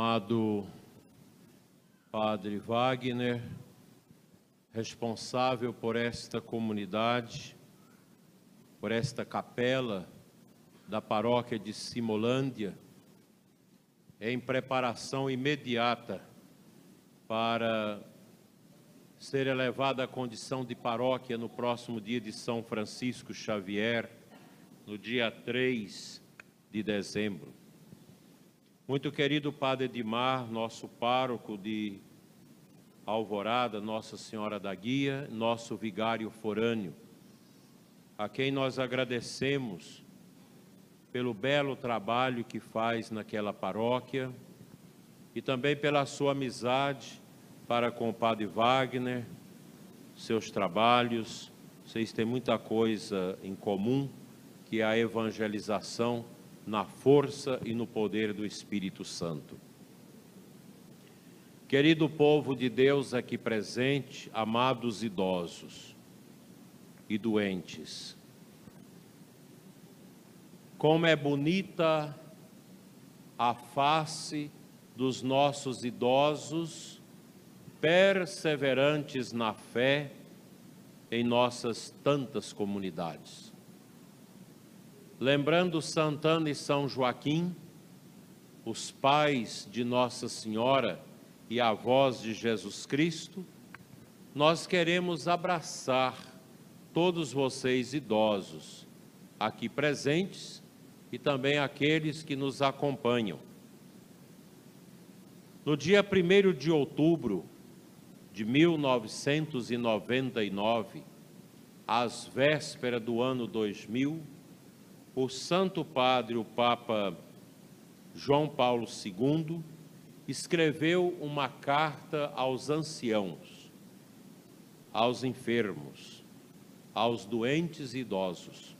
amado Padre Wagner, responsável por esta comunidade, por esta capela da paróquia de Simolândia, em preparação imediata para ser elevada à condição de paróquia no próximo dia de São Francisco Xavier, no dia 3 de dezembro. Muito querido Padre Edmar, nosso pároco de Alvorada, Nossa Senhora da Guia, nosso vigário forâneo, a quem nós agradecemos pelo belo trabalho que faz naquela paróquia e também pela sua amizade para com o Padre Wagner, seus trabalhos. Vocês têm muita coisa em comum, que é a evangelização na força e no poder do Espírito Santo. Querido povo de Deus aqui presente, amados idosos e doentes, como é bonita a face dos nossos idosos, perseverantes na fé em nossas tantas comunidades lembrando Santana e São Joaquim, os pais de Nossa Senhora e avós de Jesus Cristo, nós queremos abraçar todos vocês idosos aqui presentes e também aqueles que nos acompanham. No dia 1 de outubro de 1999, às vésperas do ano 2000, o Santo Padre, o Papa João Paulo II, escreveu uma carta aos anciãos, aos enfermos, aos doentes e idosos.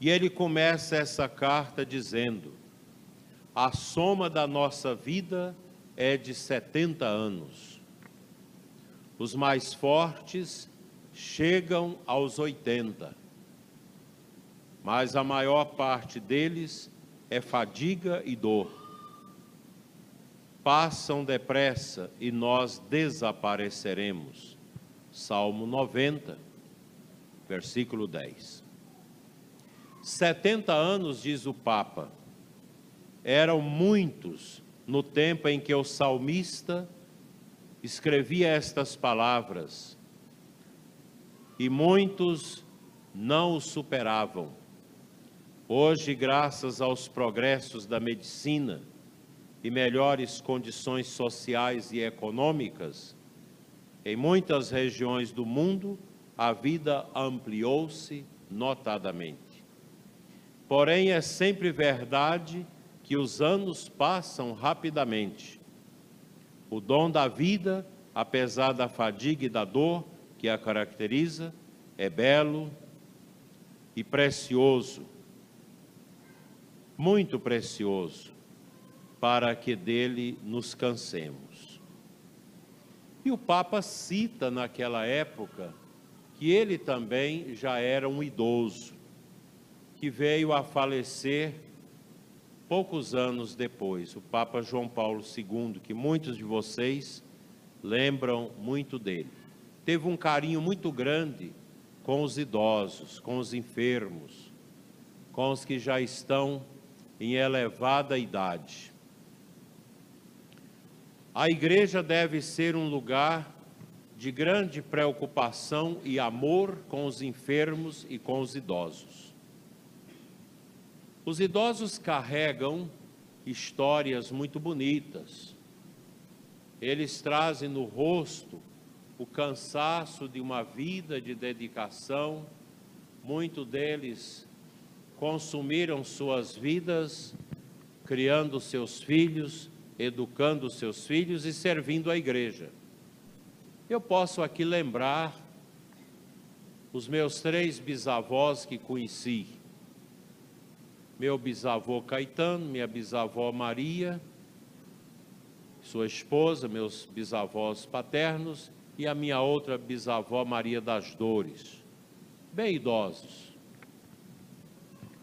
E ele começa essa carta dizendo: a soma da nossa vida é de 70 anos. Os mais fortes chegam aos 80 mas a maior parte deles é fadiga e dor. Passam depressa e nós desapareceremos. Salmo 90, versículo 10. 70 anos, diz o Papa, eram muitos no tempo em que o salmista escrevia estas palavras, e muitos não o superavam. Hoje, graças aos progressos da medicina e melhores condições sociais e econômicas, em muitas regiões do mundo a vida ampliou-se notadamente. Porém, é sempre verdade que os anos passam rapidamente. O dom da vida, apesar da fadiga e da dor que a caracteriza, é belo e precioso muito precioso, para que dele nos cansemos. E o Papa cita naquela época que ele também já era um idoso, que veio a falecer poucos anos depois, o Papa João Paulo II, que muitos de vocês lembram muito dele. Teve um carinho muito grande com os idosos, com os enfermos, com os que já estão em elevada idade. A igreja deve ser um lugar de grande preocupação e amor com os enfermos e com os idosos. Os idosos carregam histórias muito bonitas. Eles trazem no rosto o cansaço de uma vida de dedicação, muito deles consumiram suas vidas criando seus filhos, educando seus filhos e servindo a igreja. Eu posso aqui lembrar os meus três bisavós que conheci. Meu bisavô Caetano, minha bisavó Maria, sua esposa, meus bisavós paternos e a minha outra bisavó Maria das Dores, bem idosos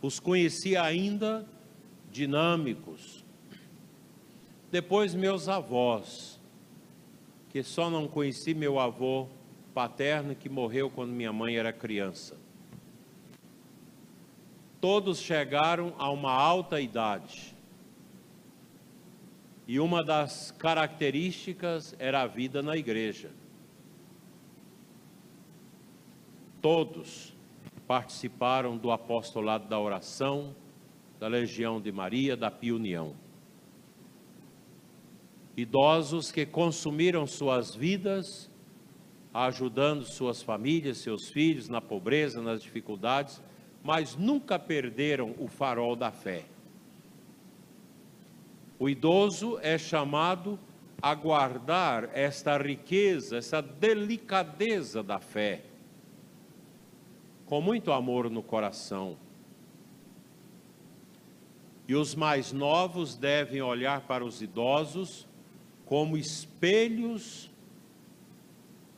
os conheci ainda dinâmicos, Depois, meus avós, que só não conheci meu avô paterno que morreu quando minha mãe era criança. Todos chegaram a uma alta idade. E uma das características era a vida na igreja. Todos participaram do apostolado da oração, da Legião de Maria, da Pia União. Idosos que consumiram suas vidas ajudando suas famílias, seus filhos na pobreza, nas dificuldades, mas nunca perderam o farol da fé. O idoso é chamado a guardar esta riqueza, essa delicadeza da fé, com muito amor no coração. E os mais novos devem olhar para os idosos como espelhos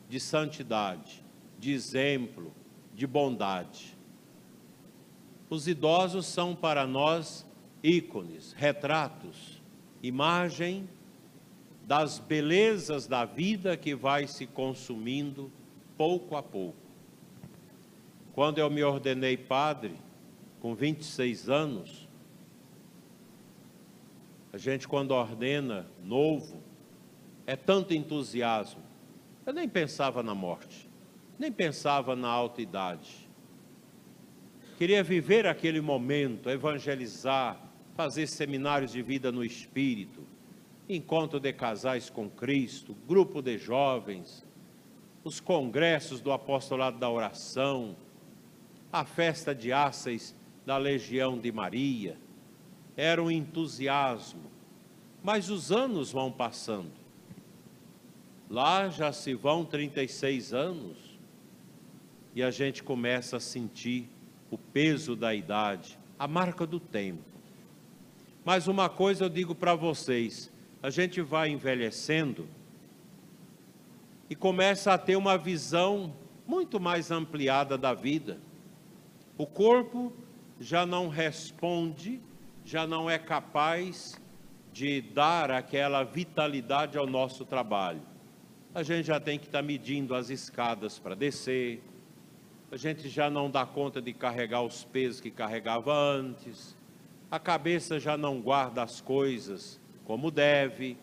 de santidade, de exemplo, de bondade. Os idosos são para nós ícones, retratos, imagem das belezas da vida que vai se consumindo pouco a pouco. Quando eu me ordenei padre, com 26 anos, a gente quando ordena novo, é tanto entusiasmo. Eu nem pensava na morte, nem pensava na alta idade. Queria viver aquele momento, evangelizar, fazer seminários de vida no Espírito, encontro de casais com Cristo, grupo de jovens, os congressos do apostolado da oração, a festa de Áceis da Legião de Maria. Era um entusiasmo. Mas os anos vão passando. Lá já se vão 36 anos e a gente começa a sentir o peso da idade, a marca do tempo. Mas uma coisa eu digo para vocês: a gente vai envelhecendo e começa a ter uma visão muito mais ampliada da vida. O corpo já não responde, já não é capaz de dar aquela vitalidade ao nosso trabalho a gente já tem que estar tá medindo as escadas para descer, a gente já não dá conta de carregar os pesos que carregava antes, a cabeça já não guarda as coisas como deve,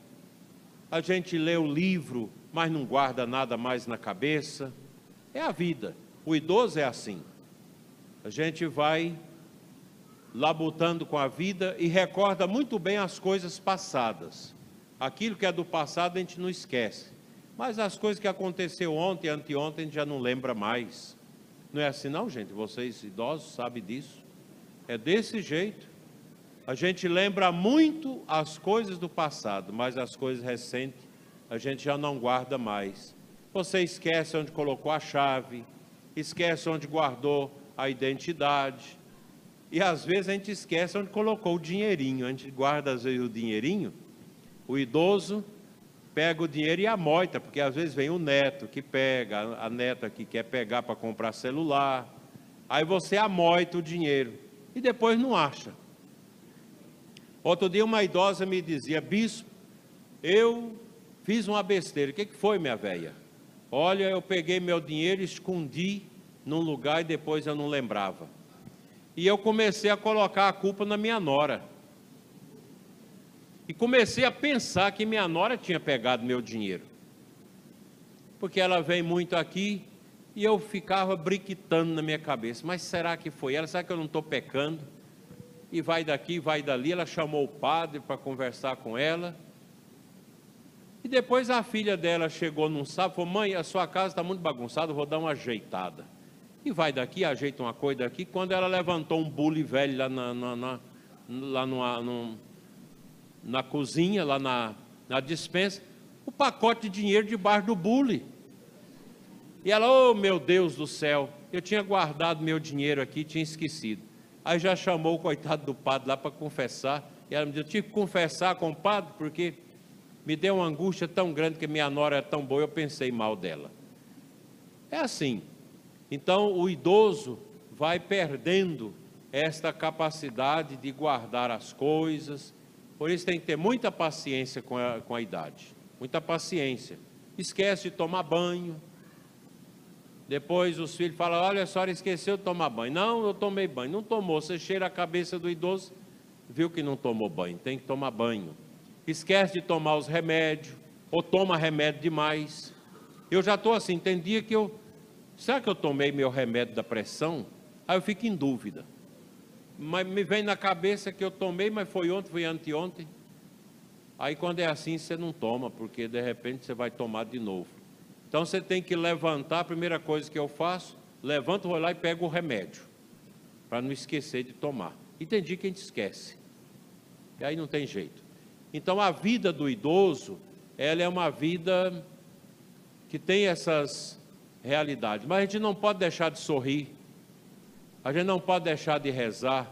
a gente lê o livro, mas não guarda nada mais na cabeça. É a vida. O idoso é assim. A gente vai labutando com a vida e recorda muito bem as coisas passadas. Aquilo que é do passado a gente não esquece. Mas as coisas que aconteceu ontem, anteontem, a gente já não lembra mais. Não é assim não, gente? Vocês idosos sabem disso. É desse jeito. A gente lembra muito as coisas do passado, mas as coisas recentes a gente já não guarda mais. Você esquece onde colocou a chave, esquece onde guardou a identidade. E às vezes a gente esquece onde colocou o dinheirinho. A gente guarda às vezes o dinheirinho. O idoso pega o dinheiro e amoita, porque às vezes vem o neto que pega, a neta que quer pegar para comprar celular. Aí você amoita o dinheiro e depois não acha. Outro dia uma idosa me dizia, bispo, eu fiz uma besteira. O que, que foi, minha velha? Olha, eu peguei meu dinheiro, escondi num lugar e depois eu não lembrava. E eu comecei a colocar a culpa na minha nora. E comecei a pensar que minha nora tinha pegado meu dinheiro. Porque ela vem muito aqui e eu ficava briquitando na minha cabeça. Mas será que foi ela? Será que eu não estou pecando? E vai daqui, vai dali. Ela chamou o padre para conversar com ela. E depois a filha dela chegou num sábado e falou: Mãe, a sua casa está muito bagunçada, vou dar uma ajeitada. E vai daqui, ajeita uma coisa daqui. Quando ela levantou um bule velho lá, na, na, na lá numa, num, na cozinha, lá na, na dispensa, o pacote de dinheiro debaixo do bule. E ela, oh meu Deus do céu, eu tinha guardado meu dinheiro aqui, tinha esquecido. Aí já chamou o coitado do padre lá para confessar. E ela me disse: Eu tive que confessar com o padre, porque me deu uma angústia tão grande que minha nora é tão boa, eu pensei mal dela. É assim. Então o idoso vai perdendo esta capacidade de guardar as coisas, Por isso tem que ter muita paciência com a, com a idade, muita paciência. Esquece de tomar banho. Depois os filhos falam: Olha, a senhora esqueceu de tomar banho. Não, eu tomei banho. Não tomou. Você cheira a cabeça do idoso, viu que não tomou banho. Tem que tomar banho. Esquece de tomar os remédios, ou toma remédio demais. Eu já estou assim, tem dia que eu. Será que eu tomei meu remédio da pressão? Aí eu fico em dúvida mas me vem na cabeça que eu tomei, mas foi ontem, foi anteontem. Aí quando é assim, você não toma, porque de repente você vai tomar de novo. Então você tem que levantar, a primeira coisa que eu faço, levanto, vou lá e pego o remédio, para não esquecer de tomar. E tem dia que a gente esquece. E aí não tem jeito. Então a vida do idoso, ela é uma vida que tem essas realidades. Mas a gente não pode deixar de sorrir, a gente não pode deixar de rezar.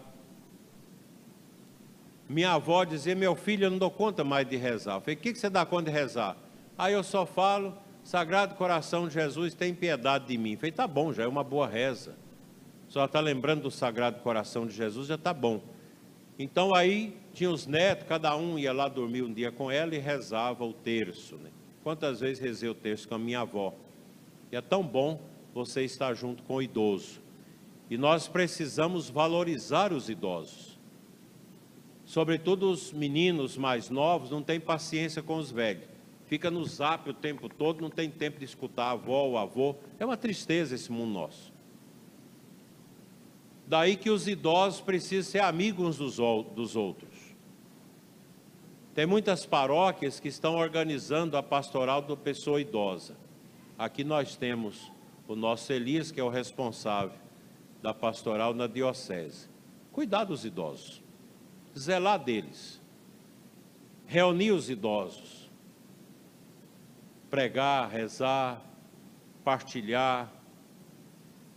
Minha avó dizia, meu filho, eu não dou conta mais de rezar. Eu falei, o que, que você dá conta de rezar? Aí eu só falo, Sagrado Coração de Jesus, tem piedade de mim. Eu falei, tá bom, já é uma boa reza. Só está lembrando do Sagrado Coração de Jesus, já está bom. Então aí tinha os netos, cada um ia lá dormir um dia com ela e rezava o terço. Né? Quantas vezes rezei o terço com a minha avó? É tão bom você estar junto com o idoso. E nós precisamos valorizar os idosos. Sobretudo os meninos mais novos não têm paciência com os velhos. Fica no zap o tempo todo, não tem tempo de escutar a avó ou avô. É uma tristeza esse mundo nosso. Daí que os idosos precisam ser amigos dos, dos outros. Tem muitas paróquias que estão organizando a pastoral da pessoa idosa. Aqui nós temos o nosso Elias, que é o responsável da pastoral na diocese. Cuidar dos idosos, zelar deles, reunir os idosos, pregar, rezar, partilhar,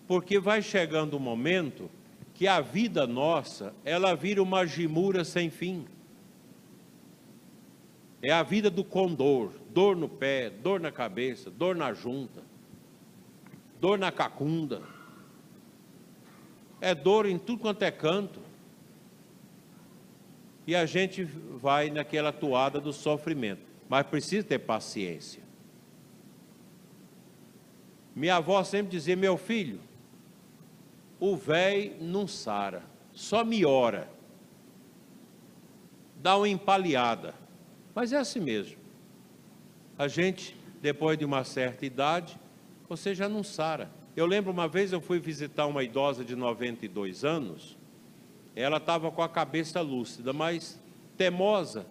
porque vai chegando um momento que a vida nossa, ela vira uma gimura sem fim. É a vida do condor, dor no pé, dor na cabeça, dor na junta, dor na cacunda é dor em tudo quanto é canto. E a gente vai naquela toada do sofrimento, mas precisa ter paciência. Minha avó sempre dizia: meu filho, o velho não sara, só miora, dá uma empaleada. Mas é assim mesmo. A gente, depois de uma certa idade, você já não sara. Eu lembro uma vez eu fui visitar uma idosa de 92 anos, ela estava com a cabeça lúcida, mas temosa,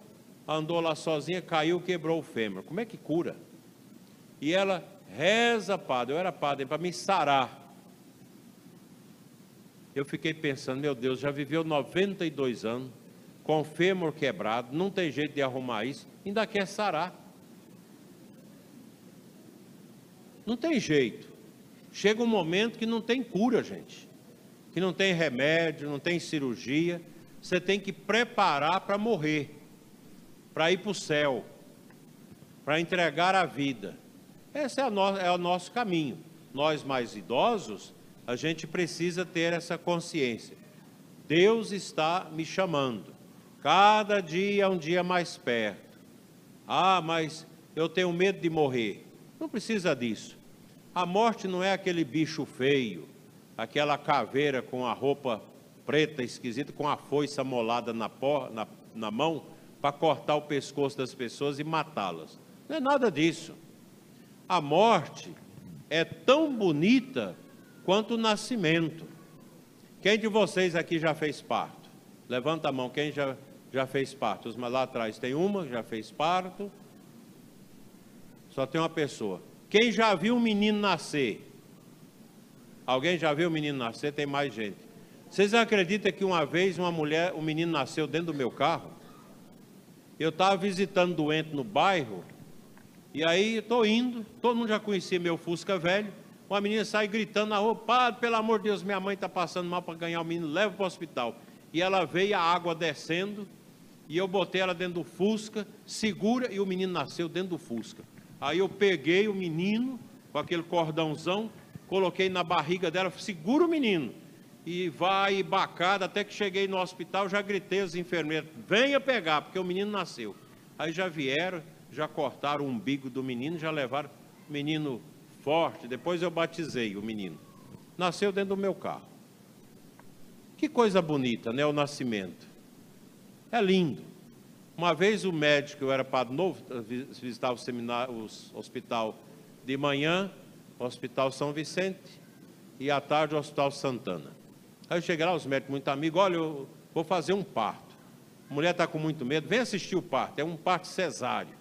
andou lá sozinha, caiu, quebrou o fêmur. Como é que cura? E ela reza, padre, eu era padre, para me sarar. Eu fiquei pensando, meu Deus, já viveu 92 anos, com o fêmur quebrado, não tem jeito de arrumar isso, ainda quer sarar. Não tem jeito. Chega um momento que não tem cura, gente. Que não tem remédio, não tem cirurgia. Você tem que preparar para morrer, para ir para o céu, para entregar a vida. Esse é, no, é o nosso caminho. Nós mais idosos, a gente precisa ter essa consciência. Deus está me chamando. Cada dia é um dia mais perto. Ah, mas eu tenho medo de morrer. Não precisa disso. A morte não é aquele bicho feio, aquela caveira com a roupa preta esquisita, com a foice amolada na, na, na mão, para cortar o pescoço das pessoas e matá-las. Não é nada disso. A morte é tão bonita quanto o nascimento. Quem de vocês aqui já fez parto? Levanta a mão, quem já, já fez parto? Lá atrás tem uma, já fez parto. Só tem uma pessoa. Quem já viu um menino nascer? Alguém já viu um menino nascer? Tem mais gente. Vocês acreditam que uma vez uma mulher, um menino nasceu dentro do meu carro? Eu estava visitando doente no bairro, e aí estou indo, todo mundo já conhecia meu Fusca velho. Uma menina sai gritando na rua, padre, pelo amor de Deus, minha mãe está passando mal para ganhar o menino, leva para o hospital. E ela veio a água descendo, e eu botei ela dentro do Fusca, segura, e o menino nasceu dentro do Fusca. Aí eu peguei o menino com aquele cordãozão, coloquei na barriga dela, segura o menino. e vai bacada, até que cheguei no hospital, já gritei aos enfermeiros, venha pegar, porque o menino nasceu. Aí já vieram, já cortaram o umbigo do menino, já levaram o menino forte, depois eu batizei o menino. Nasceu dentro do meu carro. Que coisa bonita, né, o nascimento. É lindo. Uma vez o médico, eu era padre novo, visitava o seminário, o hospital de manhã, o Hospital São Vicente, e à tarde o Hospital Santana. Aí eu cheguei lá, os médicos muito amigos, olha, eu vou fazer um parto. A mulher está com muito medo, vem assistir o parto, é um parto cesáreo.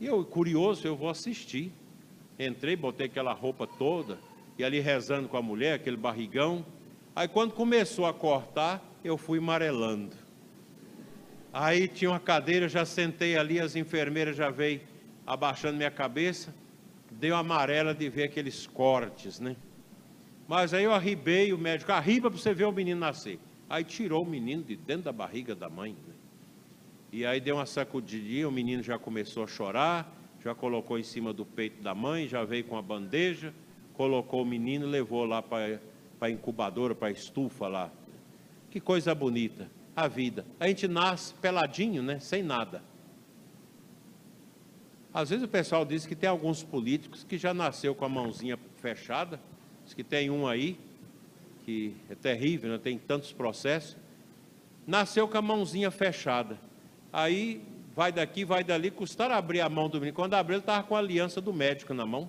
E eu, curioso, eu vou assistir. Entrei, botei aquela roupa toda, e ali rezando com a mulher, aquele barrigão. Aí quando começou a cortar, eu fui amarelando. Aí tinha uma cadeira, já sentei ali, as enfermeiras já veio abaixando minha cabeça, deu amarela de ver aqueles cortes, né? Mas aí eu arribei, o médico arriba para você ver o menino nascer. Aí tirou o menino de dentro da barriga da mãe. Né? E aí deu uma sacudidinha, o menino já começou a chorar, já colocou em cima do peito da mãe, já veio com a bandeja, colocou o menino e levou lá para a incubadora, para a estufa lá. Que coisa bonita, a vida. A gente nasce peladinho, né? Sem nada. Às vezes o pessoal diz que tem alguns políticos que já nasceu com a mãozinha fechada, Diz que tem um aí, que é terrível, né? tem tantos processos. Nasceu com a mãozinha fechada. Aí vai daqui, vai dali, custaram abrir a mão do menino. Quando abriu, ele estava com a aliança do médico na mão.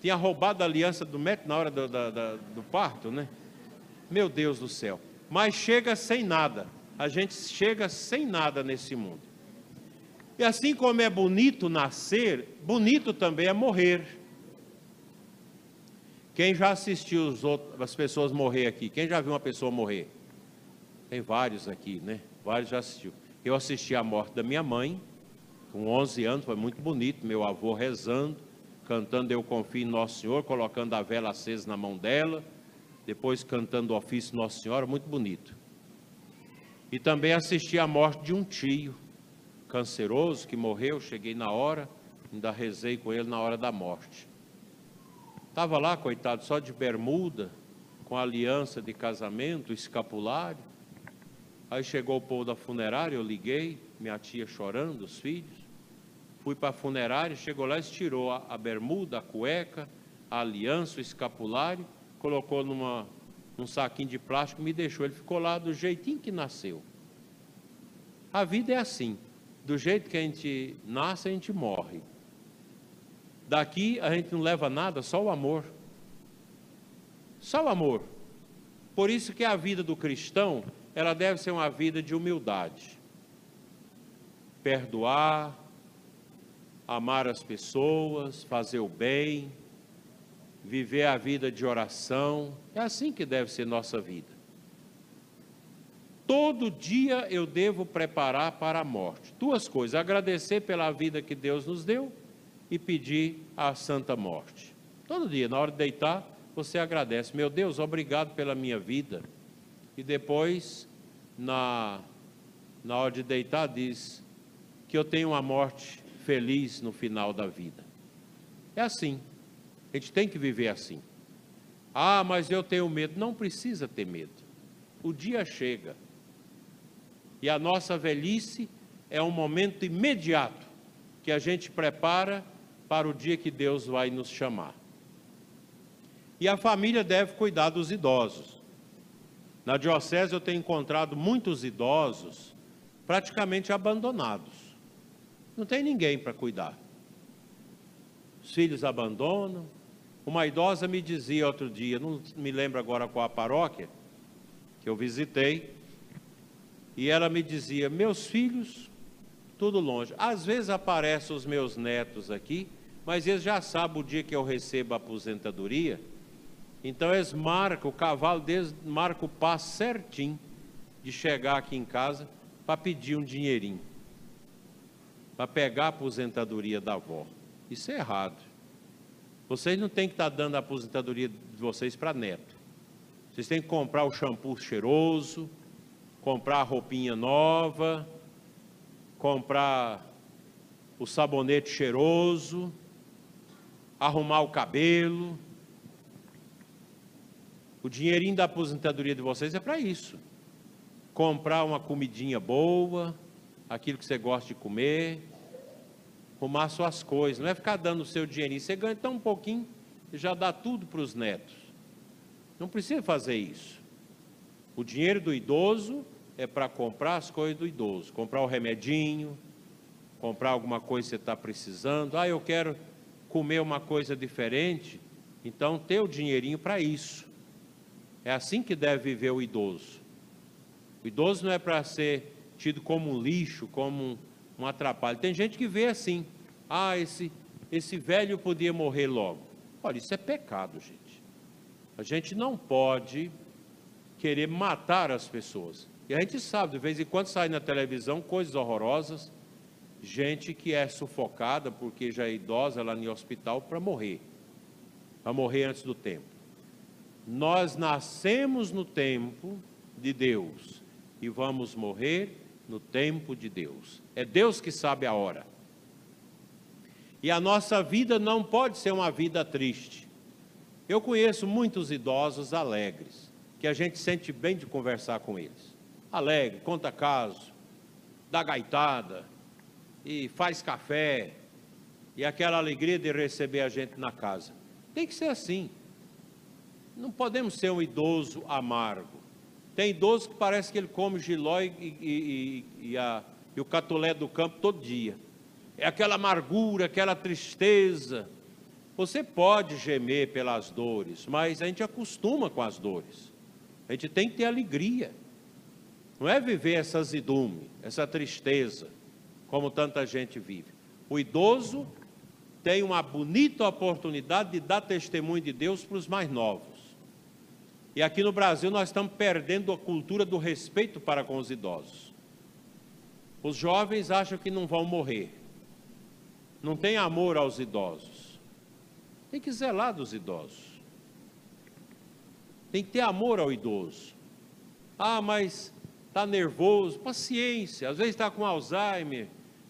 Tinha roubado a aliança do médico na hora do, do, parto, né? Meu Deus do céu. Mas chega sem nada. A gente chega sem nada nesse mundo. E assim como é bonito nascer, bonito também é morrer. Quem já assistiu outros, as pessoas morrer aqui? Quem já viu uma pessoa morrer? Tem vários aqui, né? Vários já assistiu. Eu assisti a morte da minha mãe, com 11 anos, foi muito bonito. Meu avô rezando, cantando Eu Confio em Nosso Senhor, colocando a vela acesa na mão dela, depois cantando o ofício Nossa Senhora, muito bonito. E também assisti a morte de um tio canceroso que morreu, cheguei na hora, ainda rezei com ele na hora da morte. Estava lá, coitado, só de bermuda, com aliança de casamento, escapulário. Aí chegou o povo da funerária, eu liguei, minha tia chorando, os filhos. Fui para a funerária, chegou lá, estirou a, a bermuda, a cueca, a aliança, o escapulário, colocou numa, num saquinho de plástico me deixou. Ele ficou lá do jeitinho que nasceu. A vida é assim. Do jeito que a gente nasce, a gente morre. Daqui a gente não leva nada, só o amor. Só o amor. Por isso que a vida do cristão, ela deve ser uma vida de humildade. Perdoar, amar as pessoas, fazer o bem, viver a vida de oração. É assim que deve ser nossa vida. Todo dia eu devo preparar para a morte. Duas coisas: agradecer pela vida que Deus nos deu e pedir a santa morte. Todo dia, na hora de deitar, você agradece: Meu Deus, obrigado pela minha vida. E depois, na, na hora de deitar, diz que eu tenho uma morte feliz no final da vida. É assim. A gente tem que viver assim. Ah, mas eu tenho medo. Não precisa ter medo. O dia chega. E a nossa velhice é um momento imediato que a gente prepara para o dia que Deus vai nos chamar. E a família deve cuidar dos idosos. Na diocese eu tenho encontrado muitos idosos praticamente abandonados. Não tem ninguém para cuidar. Os filhos abandonam. Uma idosa me dizia outro dia, não me lembro agora qual a paróquia, que eu visitei, e ela me dizia: Meus filhos, tudo longe. Às vezes aparecem os meus netos aqui, mas eles já sabem o dia que eu recebo a aposentadoria, então eles marcam, o cavalo deles marca o passo certinho de chegar aqui em casa para pedir um dinheirinho, para pegar a aposentadoria da avó. Isso é errado. Vocês não têm que estar dando a aposentadoria de vocês para neto. Vocês têm que comprar o shampoo cheiroso, comprar a roupinha nova, comprar o sabonete cheiroso, arrumar o cabelo. O dinheirinho da aposentadoria de vocês é para isso. Comprar uma comidinha boa, aquilo que você gosta de comer, arrumar suas coisas, não é ficar dando o seu dinheirinho. Você ganha tão pouquinho e já dá tudo para os netos. Não precisa fazer isso. O dinheiro do idoso é para comprar as coisas do idoso, comprar o remedinho, comprar alguma coisa que você está precisando. Ah, eu quero comer uma coisa diferente. Então, ter o dinheirinho para isso. É assim que deve viver o idoso. O idoso não é para ser tido como um lixo, como um, um atrapalho. Tem gente que vê assim: ah, esse, esse velho podia morrer logo. Olha, isso é pecado, gente. A gente não pode querer matar as pessoas. E a gente sabe, de vez em quando sai na televisão coisas horrorosas, gente que é sufocada porque já é idosa lá no hospital para morrer, para morrer antes do tempo. Nós nascemos no tempo de Deus e vamos morrer no tempo de Deus. É Deus que sabe a hora. E a nossa vida não pode ser uma vida triste. Eu conheço muitos idosos alegres, que a gente sente bem de conversar com eles. Alegre, conta caso, dá gaitada, e faz café, e aquela alegria de receber a gente na casa. Tem que ser assim. Não podemos ser um idoso amargo. Tem idoso que parece que ele come giló e, e, e, a, e o catolé do campo todo dia. É aquela amargura, aquela tristeza. Você pode gemer pelas dores, mas a gente acostuma com as dores. A gente tem que ter alegria. Não é viver essa azidume, essa tristeza, como tanta gente vive. O idoso tem uma bonita oportunidade de dar testemunho de Deus para os mais novos. E aqui no Brasil nós estamos perdendo a cultura do respeito para com os idosos. Os jovens acham que não vão morrer. Não tem amor aos idosos. Tem que zelar dos idosos. Tem que ter amor ao idoso. Ah, mas está nervoso. Paciência. Às vezes está com Alzheimer,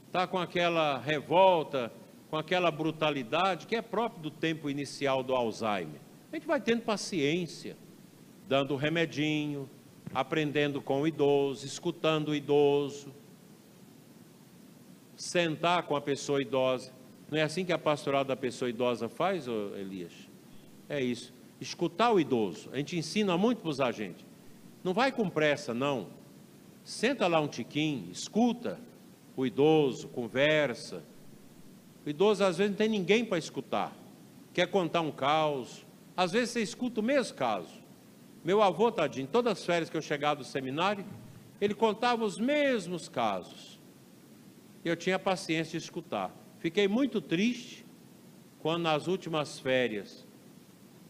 está com aquela revolta, com aquela brutalidade que é próprio do tempo inicial do Alzheimer. A gente vai tendo paciência dando remedinho, aprendendo com o idoso, escutando o idoso, sentar com a pessoa idosa. Não é assim que a pastoral da pessoa idosa faz, Elias? É isso. Escutar o idoso. A gente ensina muito para os agentes. Não vai com pressa, não. Senta lá um tiquinho, escuta o idoso, conversa. O idoso às vezes não tem ninguém para escutar. Quer contar um caos. Às vezes você escuta o mesmo caso. Meu avô, tadinho, todas as férias que eu chegava do seminário, ele contava os mesmos casos. Eu tinha paciência de escutar. Fiquei muito triste quando nas últimas férias,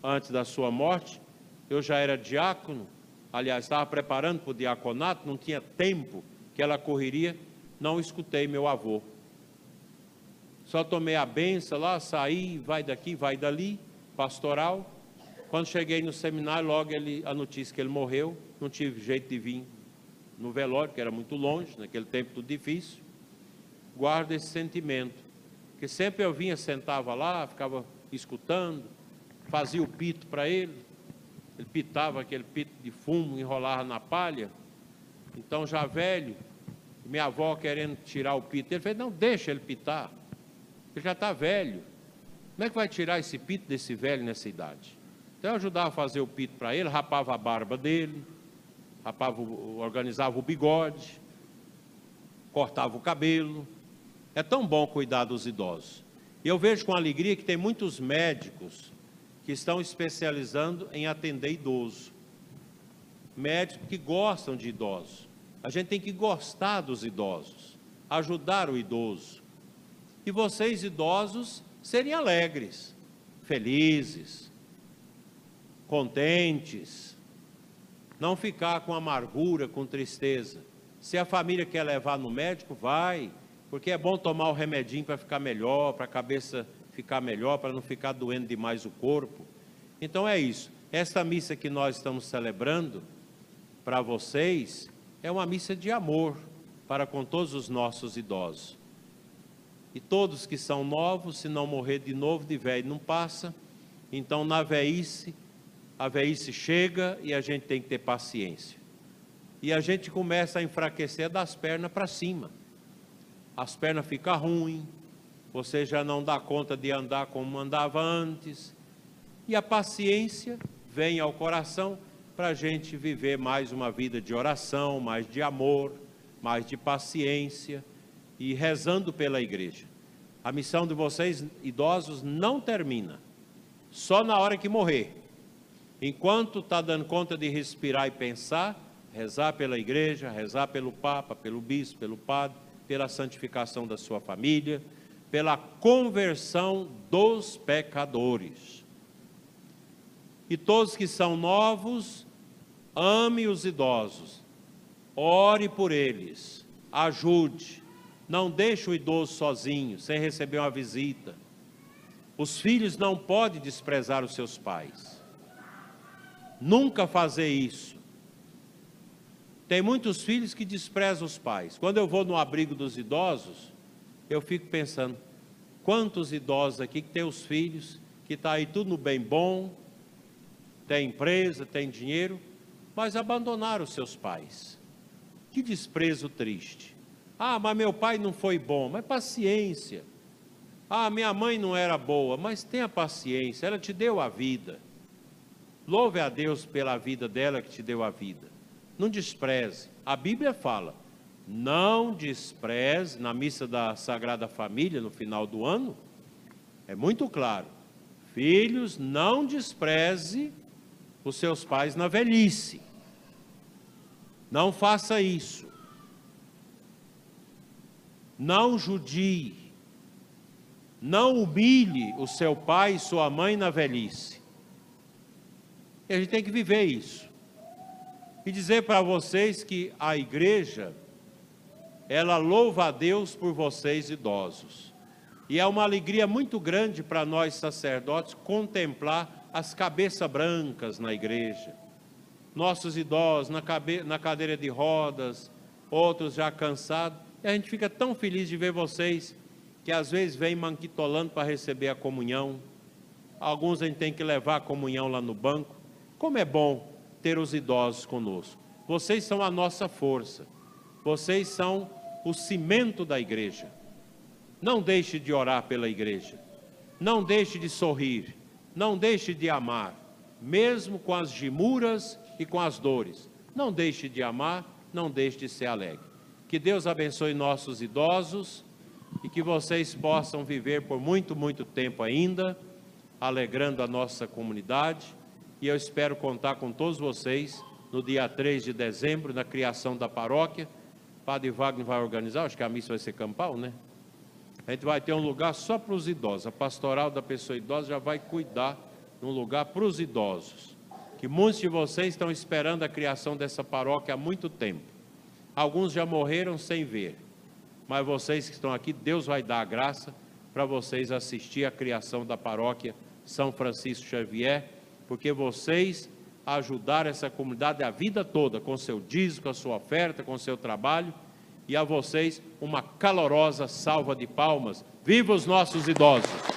antes da sua morte, eu já era diácono, aliás, estava preparando para o diaconato, não tinha tempo que ela correria, não escutei meu avô. Só tomei a benção lá, saí, vai daqui, vai dali, pastoral, quando cheguei no seminário, logo ele, a notícia que ele morreu, não tive jeito de vir no velório, que era muito longe, naquele tempo tudo difícil. Guardo esse sentimento, que sempre eu vinha, sentava lá, ficava escutando, fazia o pito para ele, ele pitava aquele pito de fumo, enrolava na palha. Então, já velho, minha avó querendo tirar o pito, ele fez: Não, deixa ele pitar, ele já está velho. Como é que vai tirar esse pito desse velho nessa idade? Então eu ajudava a fazer o pito para ele, rapava a barba dele, rapava, organizava o bigode, cortava o cabelo. É tão bom cuidar dos idosos. E eu vejo com alegria que tem muitos médicos que estão especializando em atender idoso. Médicos que gostam de idosos. A gente tem que gostar dos idosos, ajudar o idoso. E vocês, idosos, serem alegres, felizes, contentes, não ficar com amargura, com tristeza. Se a família quer levar no médico, vai, porque é bom tomar o remedinho para ficar melhor, para a cabeça ficar melhor, para não ficar doendo demais o corpo. Então é isso. Esta missa que nós estamos celebrando para vocês é uma missa de amor para com todos os nossos idosos. E todos que são novos, se não morrer de novo, de velho não passa, então na velhice a velhice chega e a gente tem que ter paciência. E a gente começa a enfraquecer das pernas para cima. As pernas ficam ruins, você já não dá conta de andar como andava antes. E a paciência vem ao coração para a gente viver mais uma vida de oração, mais de amor, mais de paciência e rezando pela igreja. A missão de vocês, idosos, não termina só na hora que morrer. Enquanto está dando conta de respirar e pensar, rezar pela igreja, rezar pelo Papa, pelo Bispo, pelo Padre, pela santificação da sua família, pela conversão dos pecadores. E todos que são novos, ame os idosos, ore por eles, ajude, não deixe o idoso sozinho, sem receber uma visita. Os filhos não podem desprezar os seus pais. Nunca fazer isso. Tem muitos filhos que desprezam os pais. Quando eu vou no abrigo dos idosos, eu fico pensando, quantos idosos aqui que têm os filhos, que está aí tudo no bem bom, tem empresa, tem dinheiro, mas abandonaram os seus pais. Que desprezo triste. Ah, mas meu pai não foi bom, mas paciência. Ah, minha mãe não era boa, mas tenha paciência, ela te deu a vida. Louve a Deus pela vida dela que te deu a vida. Não despreze. A Bíblia fala: não despreze, na missa da Sagrada Família, no final do ano, é muito claro: filhos, não despreze os seus pais na velhice. Não faça isso. Não judie. Não humilhe o seu pai e sua mãe na velhice. E a gente tem que viver isso. E dizer para vocês que a igreja, ela louva a Deus por vocês idosos. E é uma alegria muito grande para nós sacerdotes contemplar as cabeças brancas na igreja. Nossos idosos na, cabe, na cadeira de rodas, outros já cansados. E a gente fica tão feliz de ver vocês que às vezes vêm manquitolando para receber a comunhão. Alguns a gente tem que levar a comunhão lá no banco. Como é bom ter os idosos conosco. Vocês são a nossa força. Vocês são o cimento da igreja. Não deixe de orar pela igreja. Não deixe de sorrir. Não deixe de amar, mesmo com as gimuras e com as dores. Não deixe de amar, não deixe de ser alegre. Que Deus abençoe nossos idosos e que vocês possam viver por muito, muito tempo ainda, alegrando a nossa comunidade. E eu espero contar com todos vocês no dia 3 de dezembro, na criação da paróquia. Padre Wagner vai organizar, acho que a missa vai ser campal, né? A gente vai ter um lugar só para os idosos. A pastoral da pessoa idosa já vai cuidar de um lugar para os idosos. Que muitos de vocês estão esperando a criação dessa paróquia há muito tempo. Alguns já morreram sem ver mas vocês que estão aqui, Deus vai dar a graça para vocês assistir à criação da paróquia São Francisco Xavier, porque vocês ajudaram essa comunidade a vida toda, com seu dízimo, com a sua oferta, com seu trabalho, e a vocês uma calorosa salva de palmas. Viva os nossos idosos!